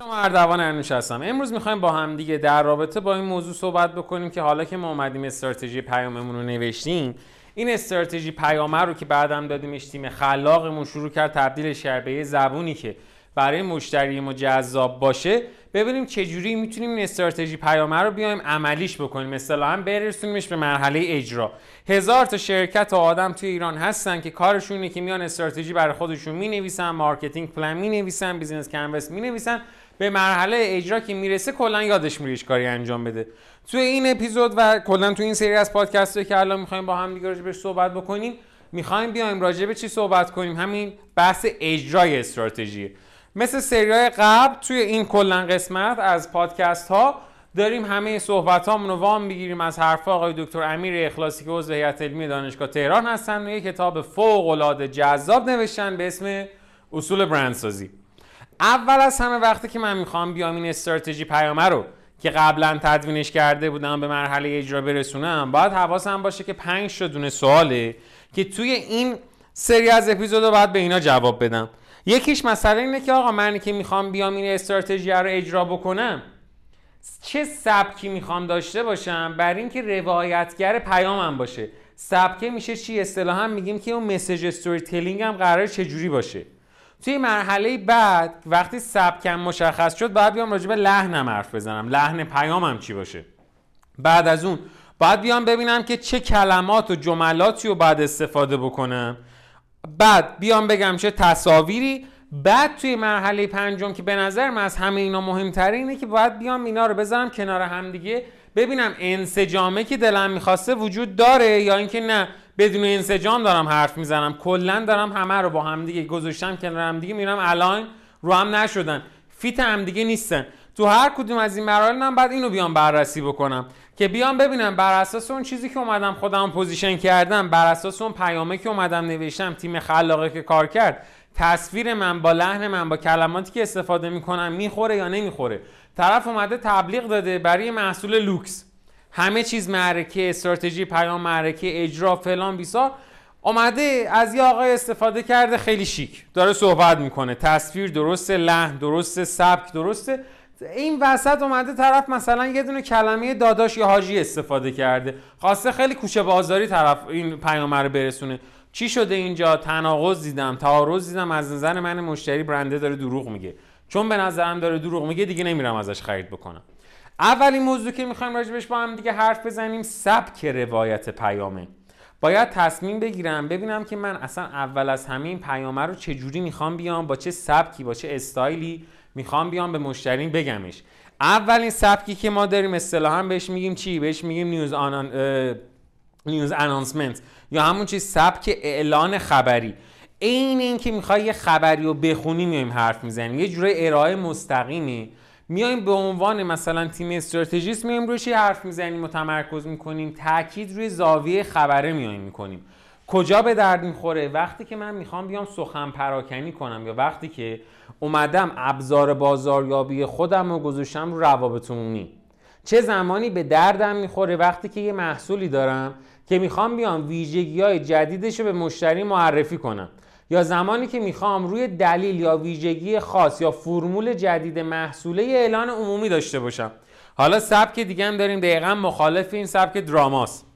اردوان انوش هستم امروز می‌خوایم با هم دیگه در رابطه با این موضوع صحبت بکنیم که حالا که ما اومدیم استراتژی پیاممون رو نوشتیم این استراتژی پیامه رو که بعدم دادیمش تیم خلاقمون شروع کرد تبدیلش کرد به یه زبونی که برای مشتری ما جذاب باشه ببینیم چجوری می‌تونیم این استراتژی پیامه رو بیایم عملیش بکنیم. اصطلاحا برسونیمش به مرحله اجرا. هزار تا شرکت و آدم توی ایران هستن که کارشون اینه که میان استراتژی برای خودشون می‌نویسن marketing plan می‌نویسن business canvas می‌نویسن. به مرحله اجرا که می‌رسه کلا یادش میره کاری انجام بده. توی این اپیزود و کلا توی این سری از پادکست که الان می‌خوایم با هم دیگه راجبش صحبت بکنیم می‌خوایم بیایم راجع به چی صحبت کنیم؟ همین بحث اجرای استراتژی. مثل سریای قبل توی این کلا قسمت از پادکست ها داریم همه صحبت رو وام بگیریم از حرف آقای دکتر امیر اخلاصی که عضو هیئت علمی دانشگاه تهران هستن و یک کتاب فوق العاده جذاب نوشتن به اسم اصول برندسازی. اول از همه وقتی که من می‌خوام بیام این استراتژی پیامه رو که قبلا تدوینش کرده بودم به مرحله اجرا برسونم باید حواسم باشه که پنج تا دونه سواله که توی این سری از اپیزود باید به اینا جواب بدم. یکیش مسئله اینه که آقا من که می‌خوام بیام این استراتژی رو اجرا بکنم چه سبکی می‌خوام داشته باشم؟ بر اینکه روایتگر پیامم باشه. سبکه میشه چی؟ اصطلاحا میگیم که اون مسیج استوری تلینگ هم قرار چجوری باشه. توی مرحله بعد وقتی سبکم مشخص شد باید بیام راجع به لحنم حرف بزنم. لحن پیامم چی باشه؟ بعد از اون باید بیام ببینم که چه کلمات و جملاتی رو باید استفاده بکنم. بعد بیام بگم چه تصاویری. بعد توی مرحله پنجم که به نظر من از همه اینا مهمتره اینه که باید بیام اینا رو بذارم کنار هم دیگه ببینم انسجامه که دلم می‌خواسته وجود داره یا اینکه نه. بدون انسجام دارم حرف می‌زنم. کلا دارم همه رو با هم دیگه گذاشتم کنار هم دیگه میرم الان رو هم نشدن. fit هم دیگه نیستن. تو هر کدوم از این مراحل من بعد اینو بیام بررسی بکنم. که بیام ببینم بر اساس اون چیزی که اومدم خودم position کردم بر اساس اون پیامه که اومدم نوشتم تیم خلاقه که کار کرد تصویر من با لحن من با کلماتی که استفاده می‌کنم می‌خوره یا نمی‌خوره؟ طرف اومده تبلیغ داده برای محصول لوکس. همه چیز معرکه استراتژی پیام معرکه اجرا فلان بیسار اومده از یه آقای استفاده کرده خیلی شیک. داره صحبت می‌کنه. تصویر درسته لحن درسته سبک درسته. این وسط اومده طرف مثلا یه دونه کلمه داداش یا حاجی استفاده کرده. خواسته خیلی کوچه بازاری طرف این پیام رو برسونه. چی شده اینجا؟ تناقض دیدم تعارض دیدم. از نظر من مشتری برنده داره دروغ میگه. چون به نظرم داره دروغ میگه دیگه نمیرم ازش خرید بکنم. اولین موضوع که می‌خوایم راجبش با هم دیگه حرف بزنیم سبک روایت پیامه. باید تصمیم بگیرم ببینم که من اصلا اول از همه این پیامه رو چه جوری می‌خوام بیام با چه سبکی با چه استایلی می‌خوام بیام به مشتری بگمش. اولین سبکی که ما داریم اصطلاحا بهش میگیم چی؟ بهش میگیم نیوز آنان نیوز انانسمنت یا همون چیز سبک اعلان خبری. این این که می‌خوای یه خبری رو بخونی میایم حرف می‌زنیم. یه جوری ارائه مستقیمی میایم به عنوان مثلا تیم استراتژیست میایم روش حرف می‌زنیم و تمرکز می‌کنیم؟ تاکید روی زاویه خبره میایم می‌کنیم. کجا به درد می‌خوره؟ وقتی که من می‌خوام بیام سخن پراکنی کنم یا وقتی که اومدم ابزار بازاریابی خودم رو گذاشتم رو روابط عمومی. چه زمانی به دردم می‌خوره وقتی که یه محصولی دارم که می‌خوام بیام ویژگی های جدیدش رو به مشتری معرفی کنم. یا زمانی که می‌خوام روی دلیل یا ویژگی خاص یا فرمول جدید محصوله اعلان عمومی داشته باشم. حالا سبک دیگه هم داریم. دقیقا مخالف این سبک دراماست.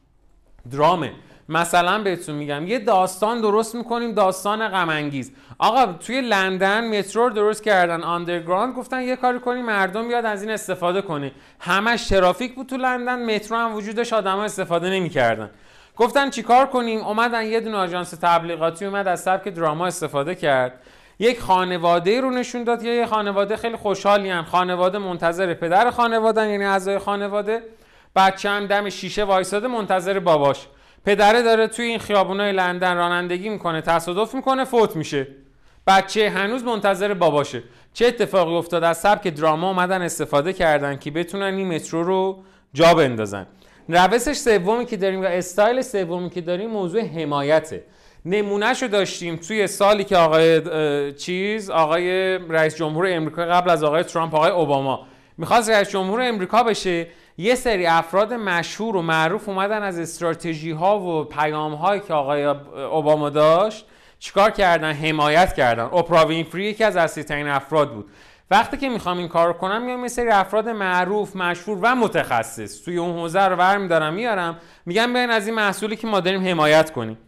درامه. مثلا بهتون میگم یه داستان درست می‌کنیم داستان غم انگیز آقا توی لندن مترو درست کردن آندرگراند گفتن یه کاری کنیم مردم بیاد از این استفاده کنه. همش ترافیک بود تو لندن مترو هم وجود داشت آدما استفاده نمی‌کردن. گفتن چیکار کنیم؟ اومدن یه دونه آژانس تبلیغاتی اومد از سبک دراما استفاده کرد. یک خانواده رو نشون داد. یه خانواده خیلی خوشحالی خانواده منتظر پدر خانواده یعنی اعضای خانواده. بچه هم دم شیشه وایساده منتظر باباش. پدره داره توی این خیابونای لندن رانندگی می‌کنه تصادف می‌کنه فوت میشه. بچه هنوز منتظر باباشه. چه اتفاقی افتاد؟ از سبک دراما اومدن استفاده کردن که بتونن این مترو رو جا بندازن. روشش سومی که داریم و استایل سومی که داریم موضوع حمایته. نمونهشو داشتیم توی سالی که آقای چیز آقای رئیس جمهور امریکا قبل از آقای ترامپ آقای اوباما. می‌خواست رئیس جمهور امریکا بشه یه سری افراد مشهور و معروف اومدن از استراتژی ها و پیام هایی که آقای اوباما داشت چیکار کردن؟ حمایت کردن. اوپرا وینفری یکی از اصلی ترین افراد بود. وقتی که می‌خوام این کار کنم میام یه سری افراد معروف مشهور و متخصص توی اون حوزه رو برمیدارم میارم میگم بیاین از این محصولی که ما داریم حمایت کنیم.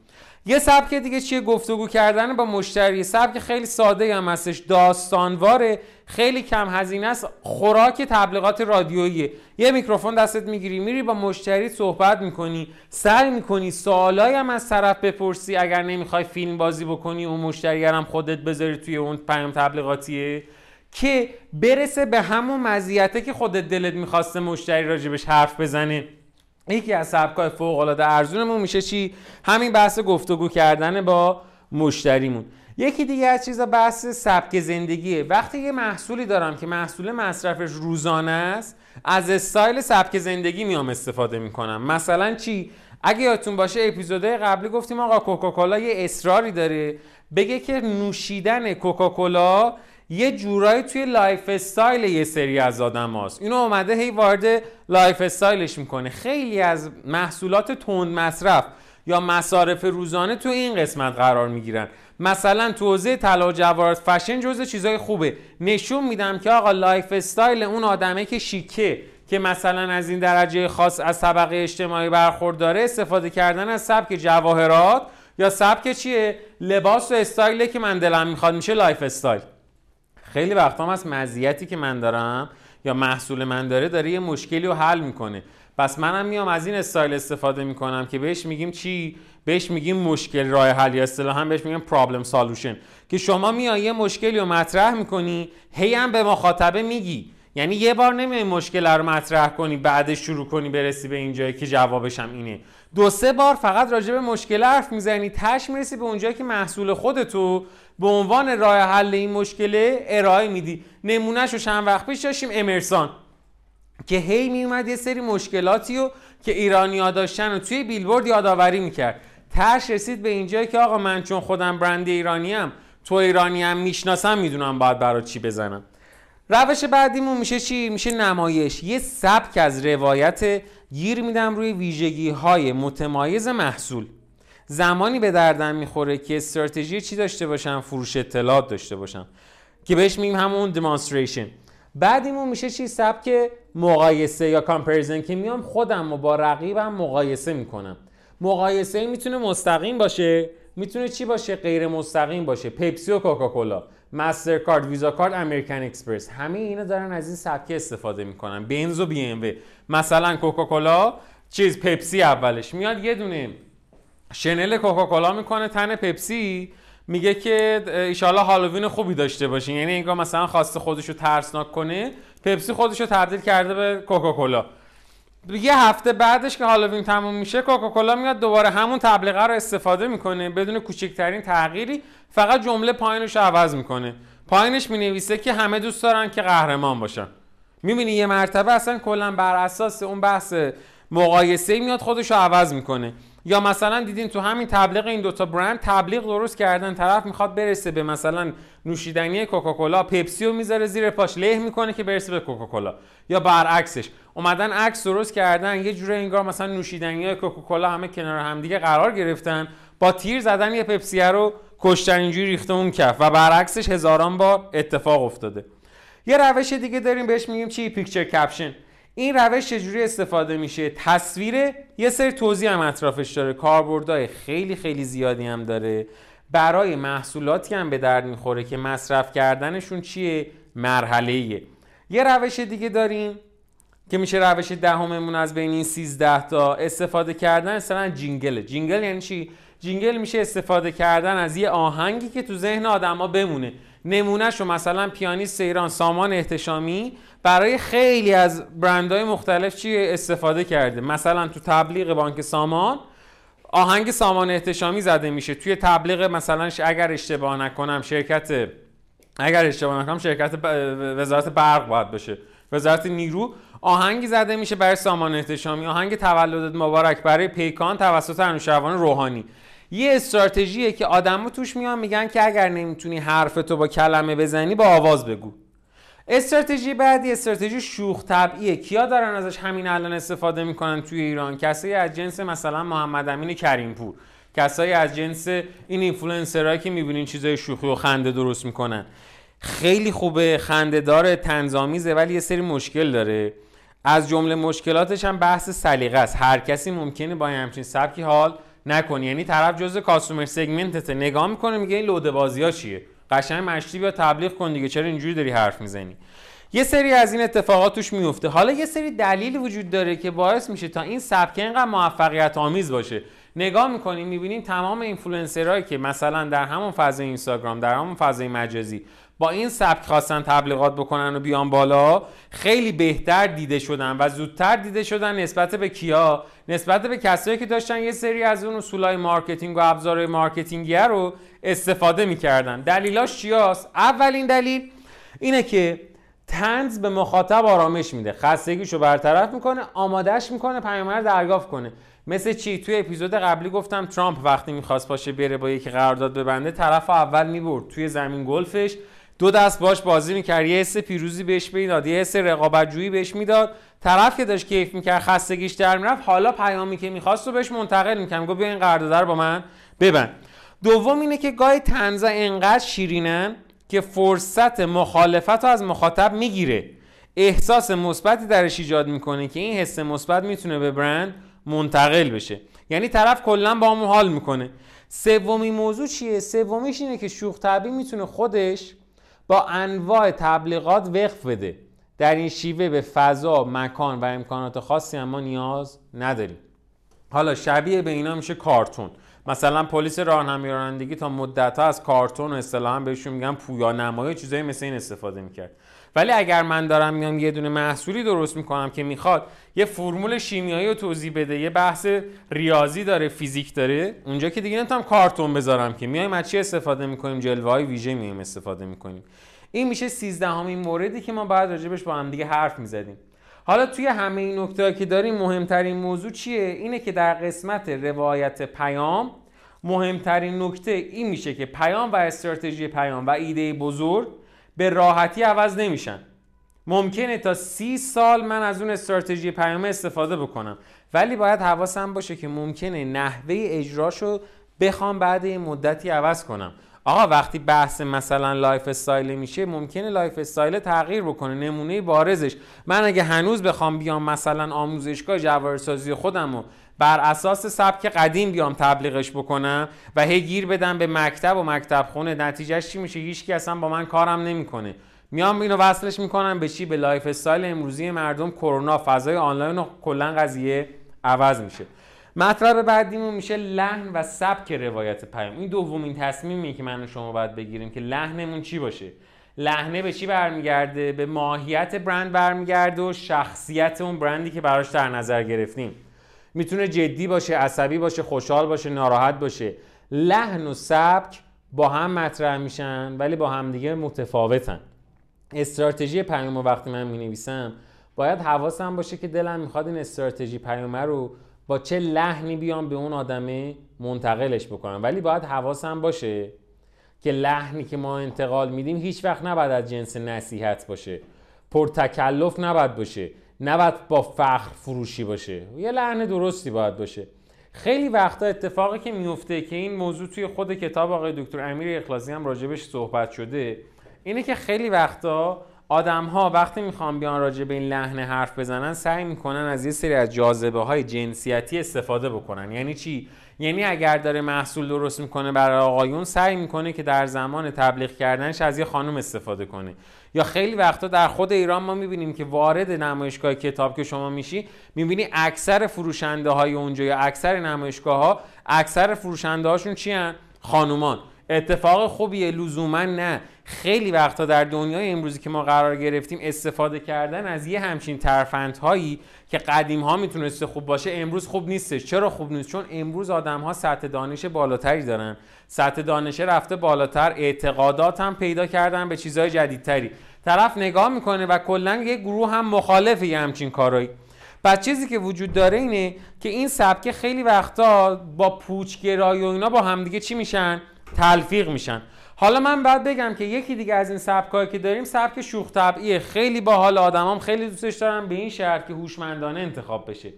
یه سبک دیگه چیه؟ گفتگو کردن با مشتری. سبک خیلی ساده هم هستش داستانواره خیلی کم هزینه است. خوراک تبلیغات رادیویی یه میکروفون دستت می‌گیری میری با مشتری صحبت می‌کنی سعی می‌کنی سوالایی هم از طرف بپرسی. اگر نمی‌خوای فیلم بازی بکنی اون مشتری هم خودت بذاری توی اون پیام تبلیغاتیه. که برسه به همون مزیته که خودت دلت می‌خواسته مشتری راجبش حرف بزنه. یکی از سبکای فوق العاده ارزونمون میشه چی؟ همین بحث گفتگو کردن با مشتریمون. یکی دیگه از چیزا بحث سبک زندگیه. وقتی یه محصولی دارم که محصول مصرفش روزانه است از استایل سبک زندگی میام استفاده می‌کنم. مثلا چی؟ اگه یادتون باشه اپیزودهای قبلی گفتیم آقا کوکاکولا یه اصراری داره. بگه که نوشیدن کوکاکولا یه جورایی توی lifestyle یه سری از آدم هاست. اینو اومده هی وارد lifestyle ش می‌کنه. خیلی از محصولات تند مصرف یا مصارف روزانه تو این قسمت قرار می‌گیرن. مثلا تو حوزه طلا و جواهرات فشن جزء چیزای خوبه. نشون میدم که آقا lifestyle اون آدمه که شیکه که مثلا از این درجه خاص از طبقه اجتماعی برخورداره استفاده کردن از سبک جواهرات یا سبک چیه؟ لباس و استایله که من دلم می‌خواد میشه lifestyle. خیلی وقتا هم از مزیتی که من دارم یا محصول من داره داره یه مشکلی رو حل می‌کنه. پس منم میام از این استایل استفاده می‌کنم که بهش میگیم چی؟ بهش میگیم مشکل راه حل یا هم بهش میگیم problem solution که شما میای یه مشکلی رو مطرح می‌کنی هی هم به مخاطبه میگی. یعنی یه بار نمیای مشکل رو مطرح کنی بعدش شروع کنی برسی به اینجایی که جوابشم اینه. دو سه بار فقط راجع به مشکل حرف می‌زنی. تش می‌رسی به اونجایی که محصول خودتو به عنوان راه حل این مشکله ارائه میدی. نمونهش رو چند وقت پیش داشتیم امرسان که هی میومد یه سری مشکلاتی رو که ایرانیا داشتن و توی بیلبورد یادآوری می‌کرد. ترش رسید به اینجایی که آقا من چون خودم برند ایرانیم تو ایرانی هم می‌شناسم می‌دونم باید برای چی بزنم. روش بعدیمون میشه چی؟ میشه نمایش. یه سبک از روایت گیر میدم روی ویژگی های متمایز محصول. زمانی به دردم می‌خوره که استراتژی چی داشته باشم فروش اطلاعات داشته باشم. که بهش میگیم همون demonstration بعدیمون میشه چی؟ سبک مقایسه یا comparison که میام خودم و با رقیبم مقایسه می‌کنم. مقایسه می‌تونه مستقیم باشه می‌تونه چی باشه؟ غیر مستقیم باشه. پپسی و کوکاکولا کارد ویزا کارت امریکن اکسپرس. همه اینا دارن از این سبک استفاده می‌کنن. بنز و بی ام مثلا کوکاکولا چیز پپسی اولش. میاد یه دونه شنل کوکاکولا می‌کنه تن پپسی. میگه که ایشالا هالووین خوبی داشته باشین یعنی انگار مثلا خواسته خودش رو ترسناک کنه. پپسی خودش رو تبدیل کرده به کوکاکولا. یه هفته بعدش که هالووین تموم میشه کوکاکولا میاد دوباره همون تبلیغه رو استفاده می‌کنه بدون کوچکترین تغییری فقط جمله پایینش رو عوض می‌کنه. پایینش می‌نویسه که همه دوست دارن که قهرمان باشن. می‌بینی یه مرتبه اصلا کلا بر اساس اون بحث مقایسه میاد خودش رو عوض می‌کنه. یا مثلا دیدین تو همین تبلیغ این دوتا برند تبلیغ درست کردن طرف می‌خواد برسه به مثلا نوشیدنی کوکاکولا پپسی رو می‌ذاره زیر پاش له می‌کنه که برسه به کوکاکولا. یا برعکسش اومدن عکس درست کردن یه جوره انگار مثلا نوشیدنی کوکاکولا همه کنار همدیگه قرار گرفتن با تیر زدن یه پپسی رو کشتن اینجوری ریخته اون کف و برعکسش هزاران بار اتفاق افتاده. یه روش دیگه داریم بهش میگیم چی؟ picture caption این روش چجوری استفاده میشه؟ تصویر یه سری توضیح هم اطرافش داره. کاربردهای خیلی خیلی زیادی هم داره. برای محصولاتی هم به درد می‌خوره که مصرف کردنشون چیه؟ مرحله یه روش دیگه داریم که میشه روش دهممون از بین این 13 تا استفاده کردن مثلا jingle. jingle یعنی چی؟ jingle میشه استفاده کردن از یه آهنگی که تو ذهن آدما بمونه. نمونهشو مثلا پیانیست ایران سامان احتشامی برای خیلی از برندهای مختلف چی استفاده کرده؟ مثلا تو تبلیغ بانک سامان آهنگ سامان احتشامی زده میشه. توی تبلیغ مثلا اگر اشتباه نکنم شرکت اگر اشتباه نکنم شرکت وزارت برق باید باشه. وزارت نیرو آهنگی زده میشه برای سامان احتشامی. آهنگ تولدت مبارک برای پیکان توسط انوشروان روحانی. یه استراتژیه که آدمو توش میان میگن که اگر نمی‌تونی حرفتو با کلمه بزنی با آواز بگو. استراتژی بعدی استراتژی شوخ طبعیه. کیا دارن ازش همین الان استفاده می‌کنن توی ایران؟ کسایی از جنس مثلا محمد امین کریمپور. کسایی از جنس این اینفلوئنسرایی که می‌بینین چیزای شوخی و خنده درست می‌کنن. خیلی خوبه خندهدار تنظامیزه ولی یه سری مشکل داره. از جمله مشکلاتش هم بحث سلیقه است. هر کسی ممکنه با همچین سبکی حال نکنه. یعنی طرف جزء customer segment ت نگاه می‌کنه میگه این لوده بازی ها چیه؟ قشنگ مشتی بیا تبلیغ کن دیگه چرا اینجوری داری حرف می‌زنی؟ یه سری از این اتفاقات توش میفته. حالا یه سری دلیل وجود داره که باعث میشه تا این سبک اینقدر موفقیت آمیز باشه. نگاه می‌کنیم می‌بینیم تمام اینفلوئنسرهایی که مثلا در همون فضای اینستاگرام در همون فضای مجازی با این سبک خواستن تبلیغات بکنن و بیان بالا خیلی بهتر دیده شدن و زودتر دیده شدن نسبت به کیا؟ نسبت به کسایی که داشتن یه سری از اون اصولای marketing و ابزارهای marketing ی رو استفاده می‌کردن. دلیلاش چیاست؟ اولین دلیل اینه که تنز به مخاطب آرامش میده. خستگیشو برطرف می‌کنه آمادهش می‌کنه پیامبر دریافت کنه. مثل چی؟ توی اپیزود قبلی گفتم ترامپ وقتی می‌خواست باشه بره با یکی قرارداد ببنده طرف اول می‌برد. توی زمین گلفش دو دست باش بازی می‌کرد. یه حس پیروزی بهش می‌داد یه حس رقابتجویی بهش می‌داد. طرف که داشت کیف می‌کرد خستگیش در می‌رفت. حالا پیامی که می‌خواست رو بهش منتقل می‌کنم گفت بیا این قرارداد رو با من ببند. دوم اینه که گاهی تنزا انقدر شیرینن که فرصت مخالفت رو از مخاطب می‌گیره. احساس مثبتی درش ایجاد می‌کنه که این حس مثبت می‌تونه به برند منتقل بشه. یعنی طرف کلا با همون حال می‌کنه. سومی موضوع چیه؟ سومیش اینه که شوخ طبیعی می‌تونه خودش با انواع تبلیغات وقف بده. در این شیوه به فضا مکان و امکانات خاصی اما نیاز نداریم. حالا شبیه به اینا میشه کارتون. مثلا پلیس راهنمایی رانندگی تا مدت ها از کارتون و اصطلاحا بهشون میگن پویا نمایی چیزایی مثل این استفاده می‌کرد. ولی اگر من دارم میام یه دونه محصولی درست می‌کنم که می‌خواد یه فرمول شیمیایی رو توضیح بده یه بحث ریاضی داره فیزیک داره اونجا که دیگه نمی‌تونم کارتون بذارم که. میایم از چی استفاده می‌کنیم؟ جلوه های ویژه میایم استفاده می‌کنیم. این میشه سیزدهمین موردی که ما باید راجبش با هم دیگه حرف می‌زدیم. حالا توی همه این نکته که داریم مهمترین موضوع چیه؟ اینه که در قسمت روایت پیام مهمترین نکته این میشه که پیام و استراتژی پیام و ایده بزرگ به راحتی عوض نمیشن. ممکنه تا سی سال من از اون استراتژی پیام استفاده بکنم. ولی باید حواسم باشه که ممکنه نحوه اجراشو بخوام بعد این مدتی عوض کنم. آقا وقتی بحث مثلا lifestyle میشه ممکنه lifestyle تغییر بکنه نمونه بارزش. من اگه هنوز بخوام بیام مثلا آموزشگاه جواهرسازی خودم رو بر اساس سبک قدیم بیام تبلیغش بکنم و هی گیر بدم به مکتب و مکتب خونه نتیجهش چی میشه؟ هیچ اصلا با من کارم نمی‌کنه. میام اینو وصلش می‌کنم به چی؟ به lifestyle. امروزی مردم کرونا فضای آنلاین و کلا قضیه عوض میشه. مطلب بعدیمون میشه لحن و سبک روایت پیام. این دومین تصمیمی که من و شما باید بگیریم که لحنمون چی باشه. لحنه به چی برمیگرده؟ به ماهیت برند برمیگرده و شخصیت اون برندی که براش در نظر گرفتیم. می‌تونه جدی باشه عصبی باشه خوشحال باشه ناراحت باشه. لحن و سبک با هم مطرح میشن ولی با همدیگه متفاوتن. استراتژی پیام وقتی من می باید حواسم باشه که دلم می‌خواد این استراتژی پیامه رو با چه لحنی بیام به اون آدمه منتقلش بکنم. ولی باید حواسم باشه که لحنی که ما انتقال میدیم هیچ وقت نباید از جنس نصیحت باشه. پرتکلف نباید باشه. نباید با فخر فروشی باشه. یه لحن درستی باید باشه. خیلی وقتا اتفاقی که میفته که این موضوع توی خود کتاب آقای دکتر امیر اخلاصی هم راجبش صحبت شده اینه که خیلی وقتا آدم ها وقتی می‌خوان بیان راجع به این لحن حرف بزنن سعی می‌کنن از یه سری از جاذبه های جنسیتی استفاده بکنن. یعنی چی؟ یعنی اگر داره محصول درست می‌کنه برای آقایون سعی می‌کنه که در زمان تبلیغ کردنش از یه خانم استفاده کنه. یا خیلی وقتا در خود ایران ما می‌بینیم که وارد نمایشگاه کتاب که شما میشی می‌بینی اکثر فروشنده های اونجا یا اکثر نمایشگاه ها اکثر فروشنده هاشون چی هن؟ خانومان. اتفاق خوبیه لزوما نه. خیلی وقتا در دنیای امروزی که ما قرار گرفتیم استفاده کردن از یه همچین ترفندهایی که قدیم ها می‌تونسته خوب باشه امروز خوب نیستش. چرا خوب نیست؟ چون امروز آدم ها سطح دانش بالاتری دارن. سطح دانش رفته بالاتر اعتقادات هم پیدا کردن به چیزهای جدیدتری. طرف نگاه می‌کنه و کلا یه گروه هم مخالف یه همچین کارایی بعد چیزی که وجود داره اینه که این سبکه خیلی وقتا با پوچگرایی و اینا با همدیگه چی میشن؟ تلفیق میشن. حالا من باید بگم که یکی دیگه از این سبکایی که داریم سبک شوخ طبعیه. خیلی باحال آدمام خیلی دوستش دارن به این شرط که هوشمندانه انتخاب بشه.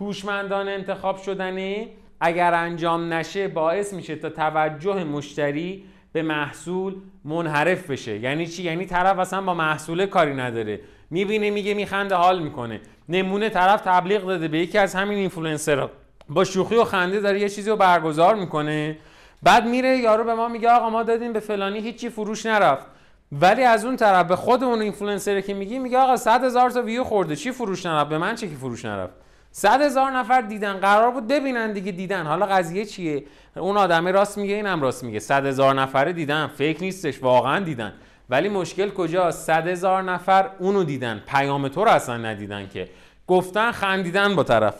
هوشمندانه انتخاب شدنه اگر انجام نشه باعث میشه تا توجه مشتری به محصول منحرف بشه. یعنی چی؟ یعنی طرف اصلا با محصول کاری نداره. می‌بینه میگه میخنده حال می‌کنه. نمونه طرف تبلیغ داده به یکی از همین اینفلوئنسرها. با شوخی و خنده داره یه چیزی رو برگزار می‌کنه. بعد میره یارو به ما میگه آقا ما دادیم به فلانی هیچی فروش نرفت. ولی از اون طرف به خود اون اینفلوئنسر که میگی میگه آقا 100 هزار تا ویو خورده. چی فروش نرفت؟ به من چه که فروش نرفت؟ 100 هزار نفر دیدن. قرار بود ببینن دیگه دیدن. حالا قضیه چیه؟ اون آدمه راست میگه اینم راست میگه. 100 هزار نفره دیدن. فیک نیستش واقعا دیدن. ولی مشکل کجاست 100 هزار نفر اونو دیدن. پیام تو رو اصلا ندیدن که. گفتن خندیدن با طرف.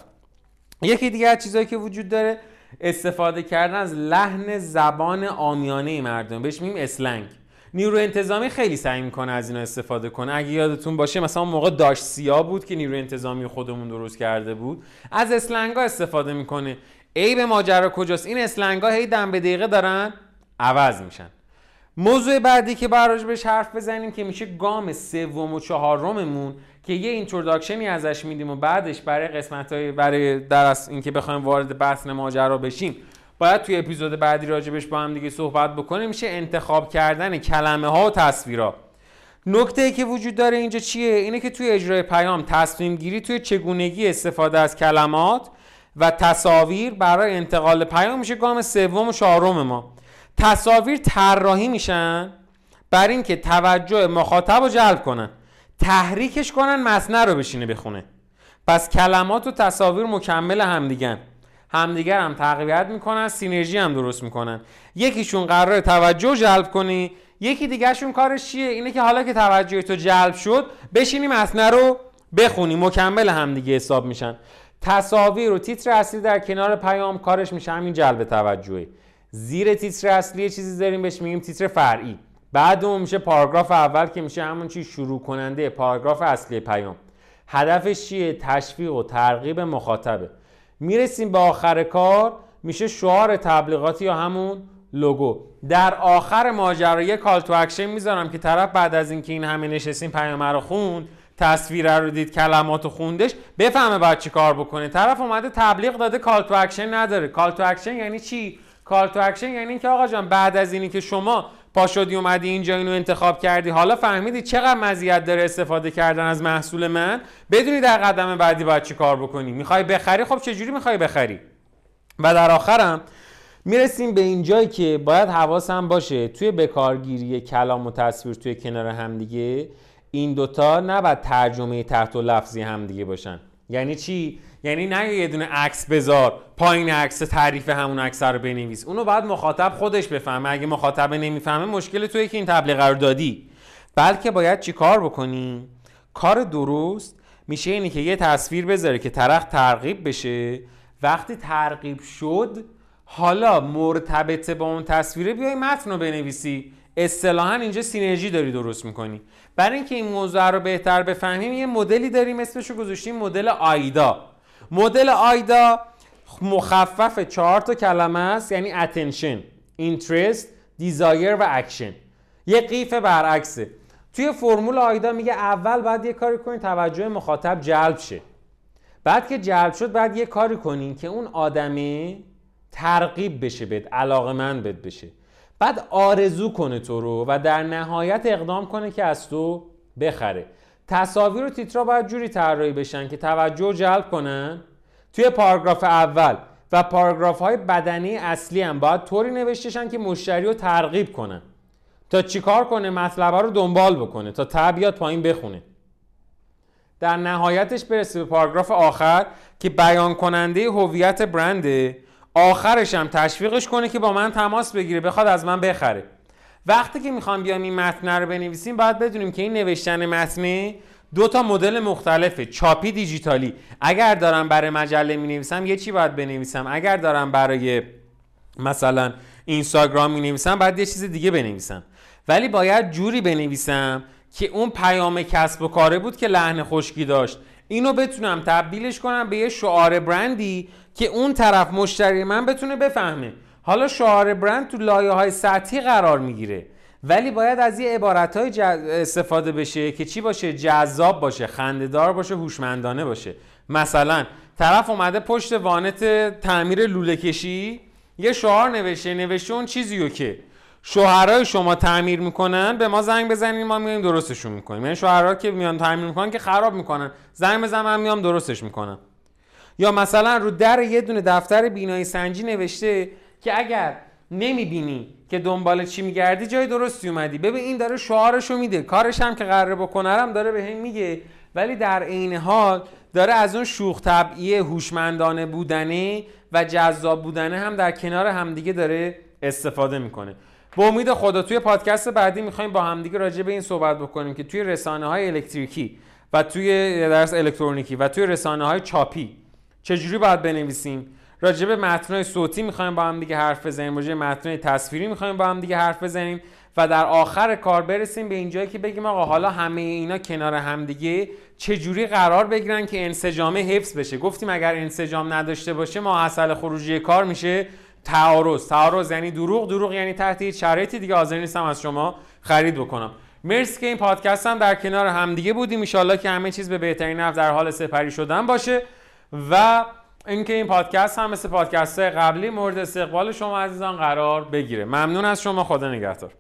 یکی دیگه از چیزایی که وجود داره استفاده کردن از لحن زبان آمیانه مردم. بهش میگیم اسلنگ. نیرو انتظامی خیلی سعی می‌کنه از اینا استفاده کنه. اگه یادتون باشه مثلا اون موقع داشت سیا بود که نیرو انتظامی خودمون درست کرده بود. از slang ا استفاده می‌کنه. عیب ماجرا کجاست؟ این slang ا هی دم به دقیقه دارن عوض میشن. موضوع بعدی که براش بهش حرف بزنیم که میشه گام سوم و چهارممون که یه introduction ی ازش میدیم و بعدش برای قسمت های برای درس اینکه بخوایم وارد بحث ماجرا بشیم باید توی اپیزود بعدی راجبش با هم دیگه صحبت بکنیم. میشه انتخاب کردن کلمه ها و تصویرها. نکته ای که وجود داره اینجا چیه؟ اینه که توی اجرای پیام تصمیم گیری توی چگونگی استفاده از کلمات و تصاویر برای انتقال پیام میشه گام سوم و چهارم ما. تصاویر طراحی میشن بر اینکه توجه مخاطب رو جلب کنن. تحریکش کنن مصنع رو بشینه بخونه. پس کلمات و تصاویر مکمل همدیگن. همدیگر هم تقویت می‌کنن سینرژی هم درست می‌کنن. یکیشون قرار توجه جلب کنی یکی دیگهشون کارش چیه؟ اینه که حالا که توجه تو جلب شد بشینی مصنع رو بخونی. مکمل همدیگه حساب میشن. تصاویر و تیتر اصلی در کنار پیام کارش میشه همین جلب توجهه زیر تیتر اصلی چیزی داریم بهش میگیم تیتر فرعی. بعد اون میشه پاراگراف اول که میشه همون چی شروع کننده پاراگراف اصلی پیام. هدفش چیه؟ تشویق و ترغیب مخاطبه. می‌رسیم به آخر کار میشه شعار تبلیغاتی یا همون لوگو. در آخر ماجرا یه call to action می‌ذارم که طرف بعد از اینکه این همه نشستیم پیام رو خوند تصویر رو دید کلمات رو خوندش بفهمه باید چی کار بکنه. طرف اومده تبلیغ داده call to action نداره. call to action یعنی چی؟ call to action یعنی اینکه آقا جان بعد از اینی که شما پا شدی اومدی اینجا اینو انتخاب کردی. حالا فهمیدی چقدر مزیت داره استفاده کردن از محصول من؟ بدونی در قدم بعدی باید چی کار بکنی. می‌خوای بخری؟ خب چجوری می‌خوای بخری؟ و در آخرم می‌رسیم به اینجایی که باید حواسم باشه. توی بکارگیری کلام و تصویر توی کنار همدیگه این دوتا نباید ترجمه تحت و لفظی همدیگه باشن. یعنی چی؟ یعنی نه یه دونه عکس بذار پایین عکس تعریف همون عکس رو بنویس. اونو باید مخاطب خودش بفهمه. اگه مخاطب نمی‌فهمه مشکل توی که این تبلیغ رو دادی. بلکه باید چی کار بکنی؟ کار درست میشه اینی که یه تصویر بذاره که طرف ترغیب بشه. وقتی ترغیب شد حالا مرتبطه با اون تصویره بیای متن رو بنویسی. اصطلاحا اینجا سینرژی داری درست می‌کنی. برای اینکه این موضوع رو بهتر بفهمیم یه مدلی داریم اسمش رو گذاشتیم مدل آیدا. مدل آیدا مخفف چهار تا کلمه است یعنی attention interest desire و action. یه قیف برعکسه. توی فرمول آیدا میگه اول باید یه کاری کنید توجه مخاطب جلب شه. بعد که جلب شد بعد یه کاری کنین که اون آدمی ترغیب بشه بهت علاقه من بد بشه. بعد آرزو کنه تو رو و در نهایت اقدام کنه که از تو بخره. تصاویر و تیترا باید جوری طراحی بشن که توجه جلب کنن. توی پاراگراف اول و پاراگراف های بدنی اصلی هم باید طوری نوشتشن که مشتری رو ترغیب کنن. تا چیکار کنه مطلبه رو دنبال بکنه تا تبیات پایین بخونه. در نهایتش برسه به پاراگراف آخر که بیان کننده هویت برنده آخرش هم تشویقش کنه که با من تماس بگیره بخواد از من بخره. وقتی که می‌خوام بیام این متن رو بنویسیم باید بدونیم که این نوشتن متن دو تا مدل مختلفه چاپی دیجیتالی. اگر دارم برای مجله می نویسم یه چی باید بنویسم؟ اگر دارم برای مثلا اینستاگرام می نویسم باید یه چیز دیگه بنویسم. ولی باید جوری بنویسم که اون پیام کسب و کاره بود که لحن خشکی داشت. اینو بتونم تبدیلش کنم به یه شعار برندی که اون طرف مشتری من بتونه بفهمه. حالا شعار برند تو لایه های سطحی قرار می‌گیره. ولی باید از یه عبارت های استفاده بشه که چی باشه؟ جذاب باشه خندهدار باشه هوشمندانه باشه. مثلا طرف اومده پشت وانت تعمیر لوله کشی یه شعار نوشته نوشته اون چیزیو که شوهرای شما تعمیر می‌کنن به ما زنگ بزنین ما میایم درستشون می‌کنیم. یعنی شوهرها که میان تعمیر می‌کنن که خراب می‌کنن. زنگ بزن من میام درستش می‌کنم. یا مثلا رو در یه دونه دفتر بینایی سنجی نوشته که اگر نمی‌بینی که دنبال چی میگردی جای درستی اومدی. ببین این داره شعارشو میده. کارش هم که قراره بکنه هم داره به هم میگه. ولی در عین حال داره از اون شوخ طبعی هوشمندانه بودنه و جذاب بودنه هم در کنار همدیگه داره استفاده می‌کنه. با امید خدا توی پادکست بعدی می‌خوایم با همدیگه راجع به این صحبت بکنیم که توی رسانه های الکتریکی و توی درس الکترونیکی و توی رسانه های چاپی چجوری باید بنویسیم؟ راجع به متنای صوتی می‌خوایم با هم دیگه حرف بزنیم راجع متنای تصویری می‌خوایم با هم دیگه حرف بزنیم و در آخر کار برسیم به اینجایی که بگیم آقا حالا همه اینا کنار همدیگه چجوری قرار بگیرن که انسجامه حفظ بشه؟ گفتیم اگر انسجام نداشته باشه ما اصل خروجی کار میشه. تعارض تعارض یعنی دروغ دروغ یعنی تحت هیچ دیگه حاضر نیستم از شما خرید بکنم. مرسی که این پادکست هم در کنار همدیگه بودیم. ان که همه چیز به بهترین نحو در حال سپری شدن باشه و اینکه این پادکست هم مثل پادکست قبلی مورد استقبال شما عزیزان قرار بگیره. ممنون از شما. خدا نگهدار.